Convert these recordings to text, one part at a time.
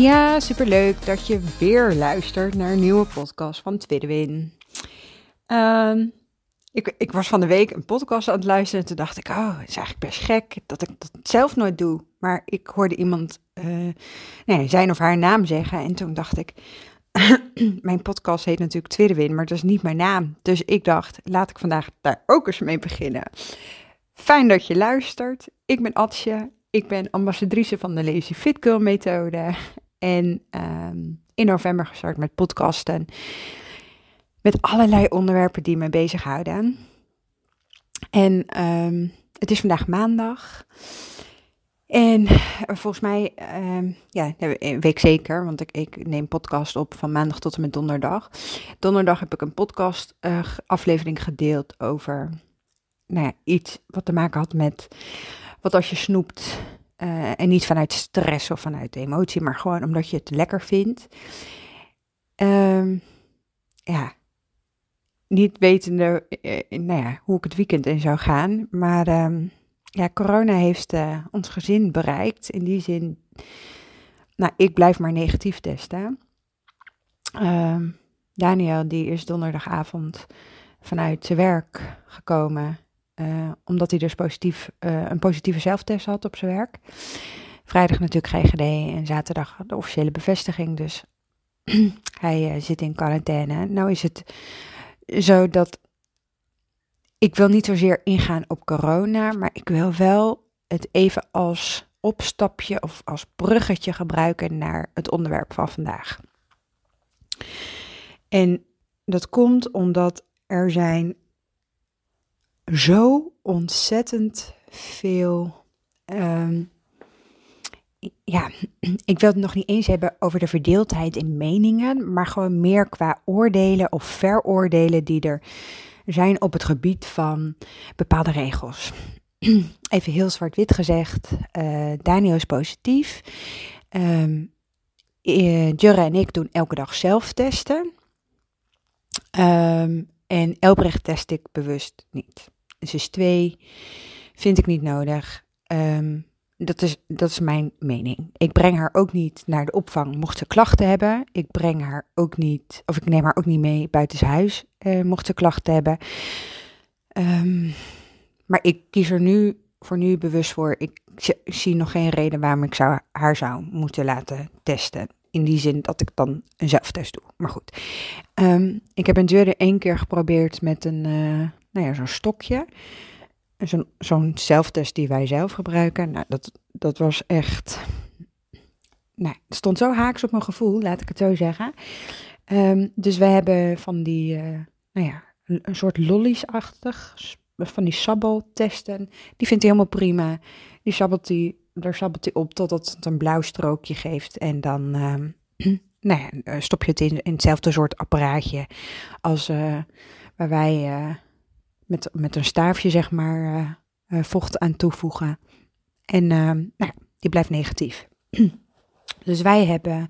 Ja, superleuk dat je weer luistert naar een nieuwe podcast van Tweede Win. Ehm, ik, ik was van de week een podcast aan het luisteren en toen dacht ik, oh, het is eigenlijk best gek dat ik dat zelf nooit doe. Maar ik hoorde iemand nee, zijn of haar naam zeggen en toen dacht ik, mijn podcast heet natuurlijk Tweede Win, maar dat is niet mijn naam. Dus ik dacht, laat ik vandaag daar ook eens mee beginnen. Fijn dat je luistert. Ik ben Atsje. Ik ben ambassadrice van de Lazy Fit Girl methode. En um, in november gestart met podcasten. Met allerlei onderwerpen die me bezighouden. En um, het is vandaag maandag. En volgens mij, um, ja, week zeker, want ik, neem podcast op van maandag tot en met donderdag. Donderdag heb ik een podcast uh, aflevering gedeeld over nou ja, iets wat te maken had met wat als je snoept. Uh, en niet vanuit stress of vanuit emotie, maar gewoon omdat je het lekker vindt. Um, ja, niet wetende uh, nou ja, hoe ik het weekend in zou gaan. Maar um, ja, corona heeft ons gezin bereikt. In die zin, nou, ik blijf maar negatief testen. Um, Daniel, die is donderdagavond vanuit zijn werk gekomen. Uh, omdat hij dus positief, uh, een positieve zelftest had op zijn werk. Vrijdag natuurlijk GGD en zaterdag de officiële bevestiging. Dus hij uh, zit in quarantaine. Nou is het zo dat ik wil niet zozeer ingaan op corona, maar ik wil wel het even als opstapje of als bruggetje gebruiken naar het onderwerp van vandaag. En dat komt omdat er zijn zo ontzettend veel. Um, ja, ik wil het nog niet eens hebben over de verdeeldheid in meningen, maar gewoon meer qua oordelen of veroordelen die er zijn op het gebied van bepaalde regels. Even heel zwart-wit gezegd, uh, Daniel is positief. Um, Jurre en ik doen elke dag zelf testen. Um, en Elbrecht test ik bewust niet. Dus twee vind ik niet nodig. Um, dat, is, dat is mijn mening. Ik breng haar ook niet naar de opvang mocht ze klachten hebben. Ik breng haar ook niet, of ik neem haar ook niet mee buitenshuis uh, mocht ze klachten hebben. Um, maar ik kies er nu voor nu bewust voor. Ik, zie nog geen reden waarom ik zou, haar zou moeten laten testen. In die zin dat ik dan een zelftest doe. Maar goed. Um, ik heb een deur één keer geprobeerd met een, uh, nou ja, zo'n stokje. Zo'n zo'n zelftest die wij zelf gebruiken. Nou, dat, dat was echt. Nou, het stond zo haaks op mijn gevoel, laat ik het zo zeggen. Um, dus we hebben van die, uh, nou ja, een soort lollies-achtig, van die sabbeltesten. Die vindt hij helemaal prima. Die sabbelt hij, daar sabbelt hij op totdat het een blauw strookje geeft. En dan um, nou ja, stop je het in, in hetzelfde soort apparaatje als uh, waar wij met, met een staafje, zeg maar, uh, vocht aan toevoegen. En nou ja, die blijft negatief. dus wij hebben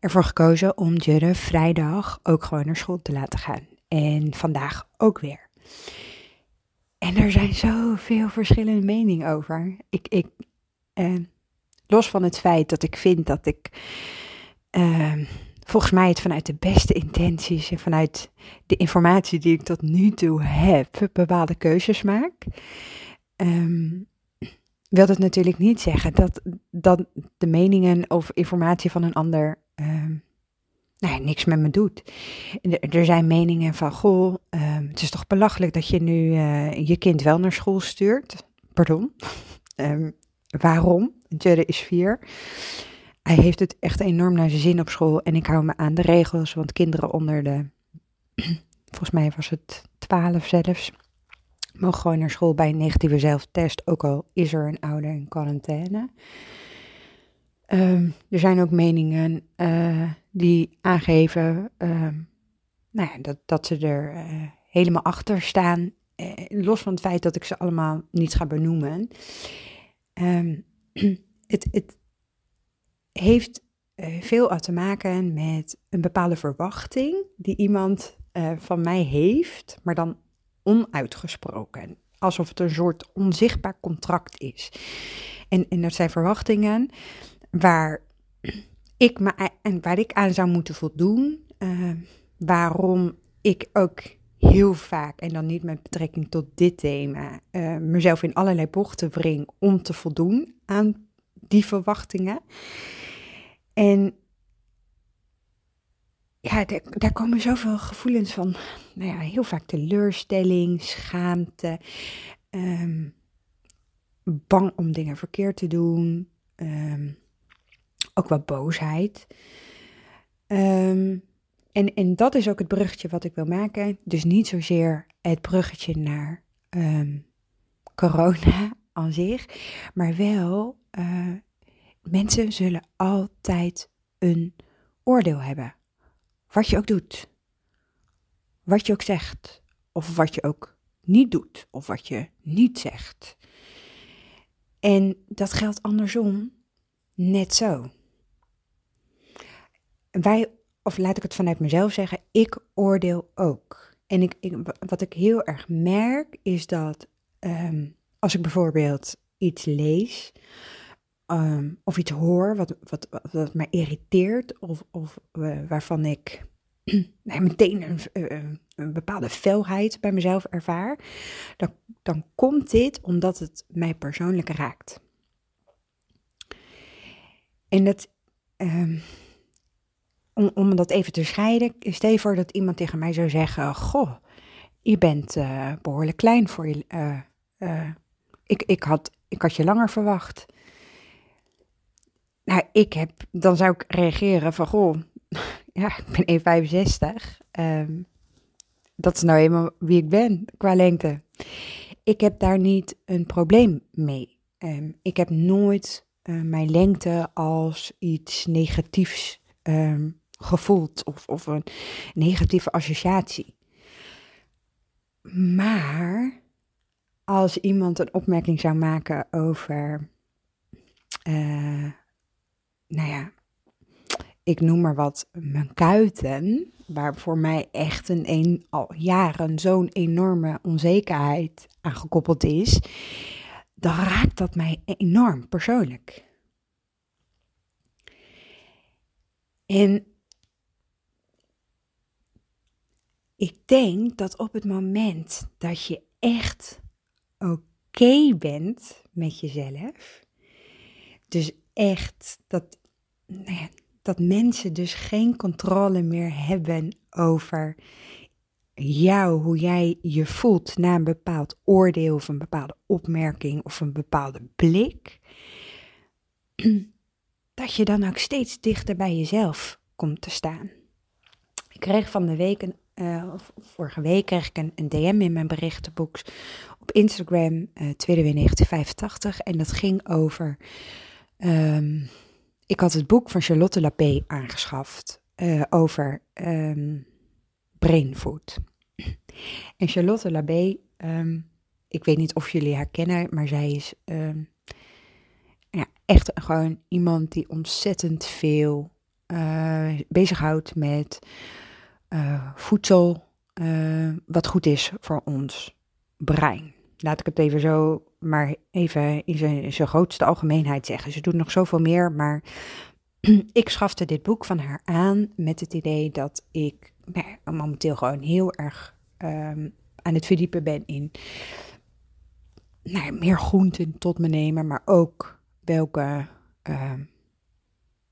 ervoor gekozen om Jurre vrijdag ook gewoon naar school te laten gaan. En vandaag ook weer. En er zijn zoveel verschillende meningen over. Ik, ik, eh, los van het feit dat ik vind dat ik eh, volgens mij het vanuit de beste intenties en vanuit de informatie die ik tot nu toe heb, bepaalde keuzes maak. Um, wil dat natuurlijk niet zeggen dat, dat de meningen of informatie van een ander um, nou, niks met me doet. Er zijn meningen van, goh, um, het is toch belachelijk dat je nu uh, je kind wel naar school stuurt. Pardon. waarom? Jerry is vier. Hij heeft het echt enorm naar zijn zin op school en ik hou me aan de regels, want kinderen onder de, volgens mij was het twaalf zelfs, mogen gewoon naar school bij een negatieve zelftest, ook al is er een ouder in quarantaine. Ehm, er zijn ook meningen uh, die aangeven uh, nou ja, dat, dat ze er uh, helemaal achter staan. Eh, los van het feit dat ik ze allemaal niet ga benoemen. Um, het, het heeft veel te maken met een bepaalde verwachting die iemand van mij heeft, maar dan onuitgesproken. Alsof het een soort onzichtbaar contract is. En, en dat zijn verwachtingen waar ik, me, en waar ik aan zou moeten voldoen. Uh, waarom ik ook heel vaak, en dan niet met betrekking tot dit thema, mezelf in allerlei bochten wring om te voldoen aan die verwachtingen. En ja, daar, komen zoveel gevoelens van. Nou ja, heel vaak teleurstelling, schaamte, um, bang om dingen verkeerd te doen, um, ook wat boosheid. Um, en, en dat is ook het bruggetje wat ik wil maken. Dus niet zozeer het bruggetje naar corona aan zich, maar wel uh, mensen zullen altijd een oordeel hebben wat je ook doet. Wat je ook zegt. Of wat je ook niet doet. Of wat je niet zegt. En dat geldt andersom net zo. Wij, of laat ik het vanuit mezelf zeggen, ik oordeel ook. En ik, wat ik heel erg merk is dat um, als ik bijvoorbeeld iets lees um, of iets hoor wat, wat, wat, wat mij irriteert of, of uh, waarvan ik nee, meteen een, uh, een, bepaalde felheid bij mezelf ervaar, dan, dan komt dit omdat het mij persoonlijk raakt. En dat, um, om, om dat even te scheiden, stel je voor dat iemand tegen mij zou zeggen: Goh, je bent uh, behoorlijk klein voor je. Ik, ik, had, ik had je langer verwacht. Nou, ik heb, dan zou ik reageren van, goh, ja, ik ben 1,65. Um, dat is nou eenmaal wie ik ben qua lengte. Ik heb daar niet een probleem mee. Um, ik heb nooit uh, mijn lengte als iets negatiefs um, gevoeld of, of een negatieve associatie. Maar als iemand een opmerking zou maken over uh, nou ja, ik noem maar wat, mijn kuiten, waar voor mij echt een, een al jaren zo'n enorme onzekerheid aan gekoppeld is, dan raakt dat mij enorm persoonlijk. En ik denk dat op het moment dat je echt oké bent met jezelf, dus echt dat, nou dat mensen dus geen controle meer hebben over jou, hoe jij je voelt na een bepaald oordeel of een bepaalde opmerking of een bepaalde blik, dat je dan ook steeds dichter bij jezelf komt te staan. Ik kreeg van de week, een, uh, vorige week kreeg ik een, een, DM in mijn berichtenboek op Instagram, uh, tweede 1985, en dat ging over Um, ik had het boek van Charlotte Lapé aangeschaft uh, over um, brain food. En Charlotte Lapé, um, ik weet niet of jullie haar kennen, maar zij is ja, echt gewoon iemand die ontzettend veel uh, bezighoudt met uh, voedsel, wat goed is voor ons brein. Laat ik het even zo maar even in zijn, grootste algemeenheid zeggen. Ze doet nog zoveel meer, maar ik schafte dit boek van haar aan met het idee dat ik nou, momenteel gewoon heel erg um, aan het verdiepen ben in nou, meer groenten tot me nemen, maar ook welke uh,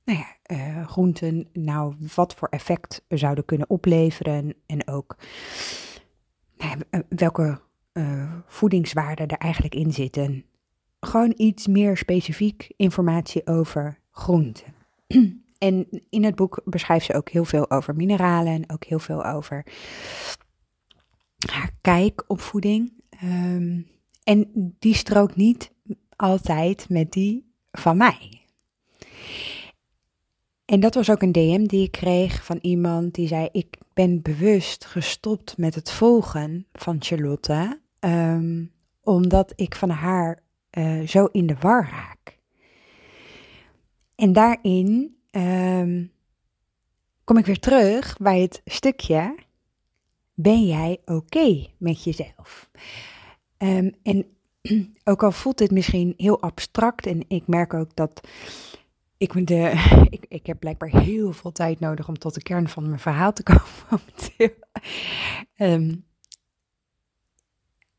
nou ja, uh, groenten nou wat voor effect zouden kunnen opleveren en ook nou welke uh, voedingswaarden er eigenlijk in zitten. Gewoon iets meer specifiek informatie over groenten. en in het boek beschrijft ze ook heel veel over mineralen en ook heel veel over haar kijk op voeding. Ehm, en die strookt niet altijd met die van mij. En dat was ook een DM die ik kreeg van iemand die zei: Ik ben bewust gestopt met het volgen van Charlotte, um, omdat ik van haar uh, zo in de war raak. En daarin um, kom ik weer terug bij het stukje: Ben jij oké met jezelf? Um, en ook al voelt dit misschien heel abstract, en ik merk ook dat ik, de, ik, ik heb blijkbaar heel veel tijd nodig om tot de kern van mijn verhaal te komen.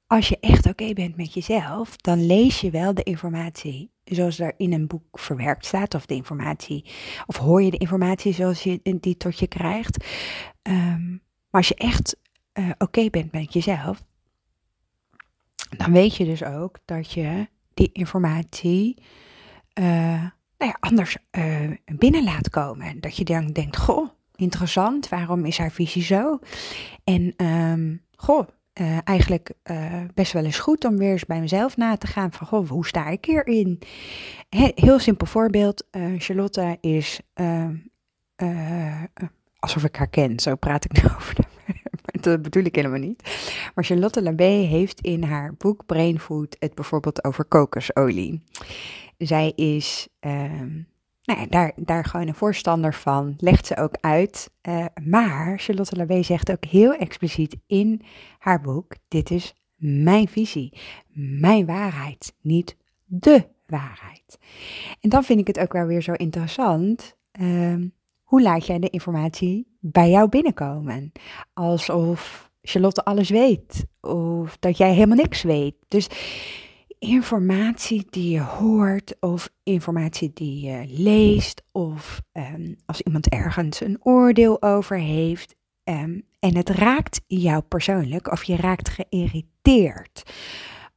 als je echt oké bent met jezelf, dan lees je wel de informatie zoals er in een boek verwerkt staat, of de informatie, of hoor je de informatie zoals je die tot je krijgt. Um, maar als je echt uh, oké bent met jezelf, dan weet je dus ook dat je die informatie uh, nou ja, anders uh, binnen laat komen. Dat je dan denkt, goh, interessant, waarom is haar visie zo? En um, goh, uh, eigenlijk uh, best wel eens goed om weer eens bij mezelf na te gaan van, goh, hoe sta ik hierin? He, heel simpel voorbeeld, Charlotte is, ehm, alsof ik haar ken, zo praat ik nu over dat bedoel ik helemaal niet. Maar Charlotte Labé heeft in haar boek Brain Food het bijvoorbeeld over kokosolie. Zij is uh, nou ja, daar, daar gewoon een voorstander van, legt ze ook uit. Uh, maar Charlotte Labé zegt ook heel expliciet in haar boek, dit is mijn visie, mijn waarheid, niet de waarheid. En dan vind ik het ook wel weer zo interessant. Uh, hoe laat jij de informatie bij jou binnenkomen? Alsof Charlotte alles weet of dat jij helemaal niks weet. Dus informatie die je hoort of informatie die je leest of um, als iemand ergens een oordeel over heeft um, en het raakt jou persoonlijk of je raakt geïrriteerd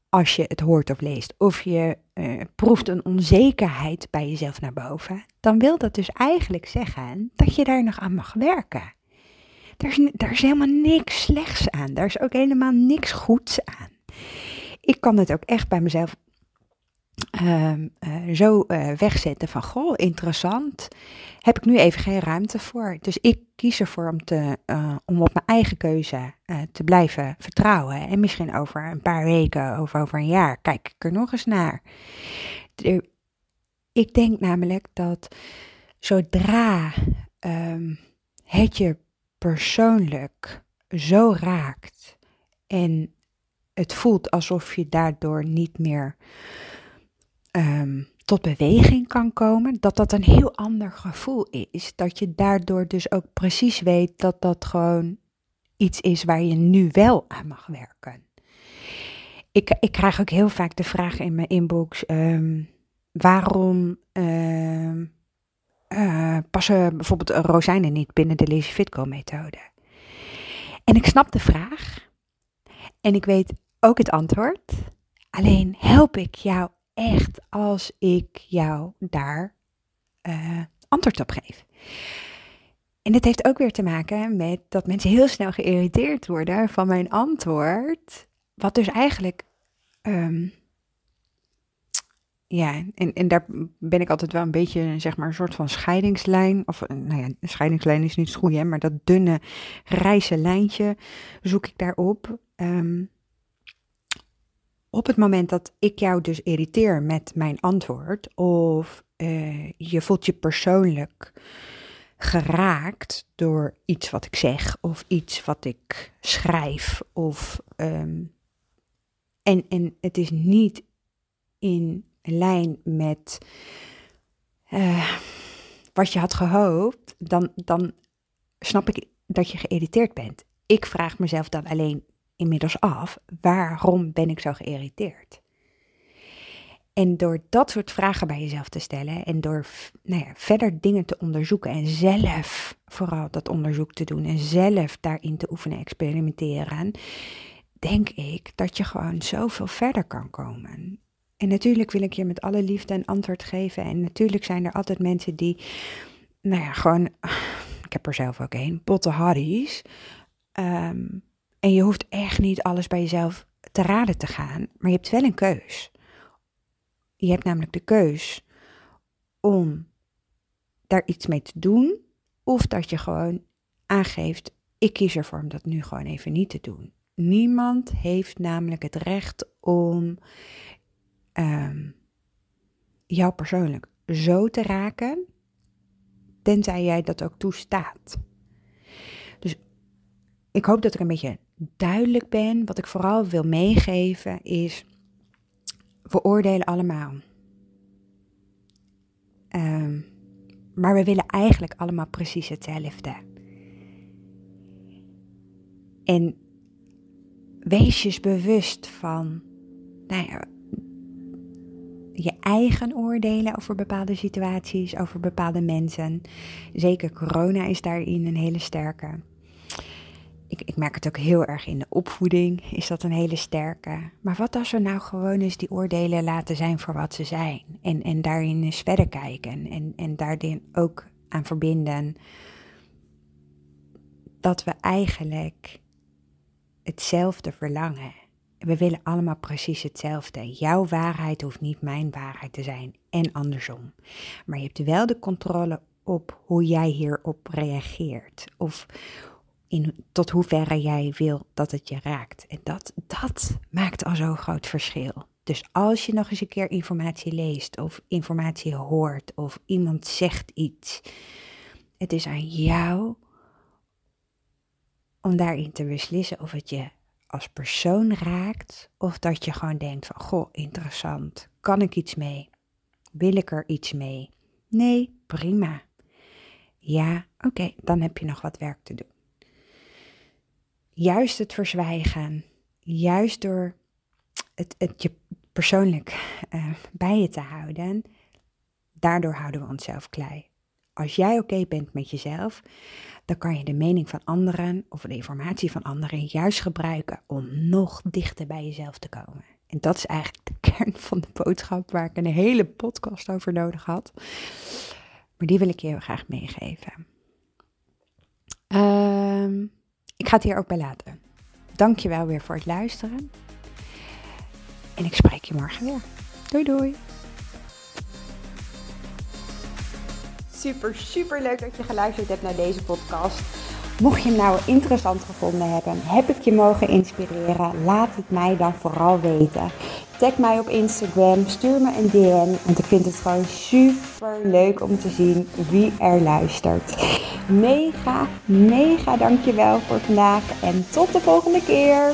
als je het hoort of leest of je uh, proeft een onzekerheid bij jezelf naar boven, dan wil dat dus eigenlijk zeggen dat je daar nog aan mag werken. Daar is, daar is helemaal niks slechts aan. Daar is ook helemaal niks goeds aan ik kan het ook echt bij mezelf uh, uh, zo uh, wegzetten van, goh, interessant, heb ik nu even geen ruimte voor. Dus ik kies ervoor om, te, eh, om op mijn eigen keuze te blijven vertrouwen. En misschien over een paar weken of over een jaar kijk ik er nog eens naar. ik denk namelijk dat zodra um, het je persoonlijk zo raakt en het voelt alsof je daardoor niet meer um, tot beweging kan komen, dat dat een heel ander gevoel is. Dat je daardoor dus ook precies weet dat dat gewoon iets is waar je nu wel aan mag werken. Ik, ik krijg ook heel vaak de vraag in mijn inbox: um, waarom uh, uh, passen bijvoorbeeld rozijnen niet binnen de Lazy Fitco methode? En ik snap de vraag. En ik weet ook het antwoord. Alleen help ik jou echt als ik jou daar uh, antwoord op geef. En dit heeft ook weer te maken met dat mensen heel snel geïrriteerd worden van mijn antwoord. Wat dus eigenlijk. Um, ja, en, en daar ben ik altijd wel een beetje, zeg maar, een soort van scheidingslijn. Of, nou ja, scheidingslijn is niet hè, maar dat dunne grijze lijntje zoek ik daarop. Um, op het moment dat ik jou dus irriteer met mijn antwoord, of uh, je voelt je persoonlijk geraakt door iets wat ik zeg, of iets wat ik schrijf, of. Um, en, en het is niet in lijn met uh, wat je had gehoopt, dan, dan snap ik dat je geïrriteerd bent. Ik vraag mezelf dan alleen inmiddels af, waarom ben ik zo geïrriteerd? En door dat soort vragen bij jezelf te stellen en door nou ja, verder dingen te onderzoeken en zelf vooral dat onderzoek te doen en zelf daarin te oefenen, experimenteren, denk ik dat je gewoon zoveel verder kan komen. En natuurlijk wil ik je met alle liefde een antwoord geven. En natuurlijk zijn er altijd mensen die, nou ja, gewoon, ik heb er zelf ook een, botte harries. Um, en je hoeft echt niet alles bij jezelf te raden te gaan, maar je hebt wel een keus. Je hebt namelijk de keus om daar iets mee te doen, of dat je gewoon aangeeft: ik kies ervoor om dat nu gewoon even niet te doen. Niemand heeft namelijk het recht om um, jou persoonlijk zo te raken, tenzij jij dat ook toestaat. Ik hoop dat ik een beetje duidelijk ben. Wat ik vooral wil meegeven is: we oordelen allemaal. Um, maar we willen eigenlijk allemaal precies hetzelfde. En wees je bewust van nou ja, je eigen oordelen over bepaalde situaties, over bepaalde mensen. Zeker corona is daarin een hele sterke. Ik, ik, merk het ook heel erg in de opvoeding, is dat een hele sterke. Maar wat als we nou gewoon eens die oordelen laten zijn voor wat ze zijn? En, en daarin eens verder kijken en, en daarin ook aan verbinden dat we eigenlijk hetzelfde verlangen. We willen allemaal precies hetzelfde. Jouw waarheid hoeft niet mijn waarheid te zijn en andersom. Maar je hebt wel de controle op hoe jij hierop reageert. Of tot hoeverre jij wil dat het je raakt. En dat, dat maakt al zo'n groot verschil. Dus als je nog eens een keer informatie leest of informatie hoort of iemand zegt iets, het is aan jou om daarin te beslissen of het je als persoon raakt of dat je gewoon denkt van goh, interessant, kan ik iets mee? Wil ik er iets mee? Nee, prima. Ja, oké, dan heb je nog wat werk te doen juist het verzwijgen, juist door het, het je persoonlijk uh, bij je te houden, daardoor houden we onszelf klei. Als jij oké bent met jezelf, dan kan je de mening van anderen of de informatie van anderen juist gebruiken om nog dichter bij jezelf te komen. En dat is eigenlijk de kern van de boodschap waar ik een hele podcast over nodig had. Maar die wil ik je heel graag meegeven. Ehm, ik ga het hier ook bij laten. Dank je wel weer voor het luisteren. En ik spreek je morgen weer. Doei doei. Super, super leuk dat je geluisterd hebt naar deze podcast. Mocht je hem nou interessant gevonden hebben, heb ik je mogen inspireren, laat het mij dan vooral weten. Tag mij op Instagram, stuur me een DM, want ik vind het gewoon super leuk om te zien wie er luistert. Mega, mega dankjewel voor vandaag en tot de volgende keer.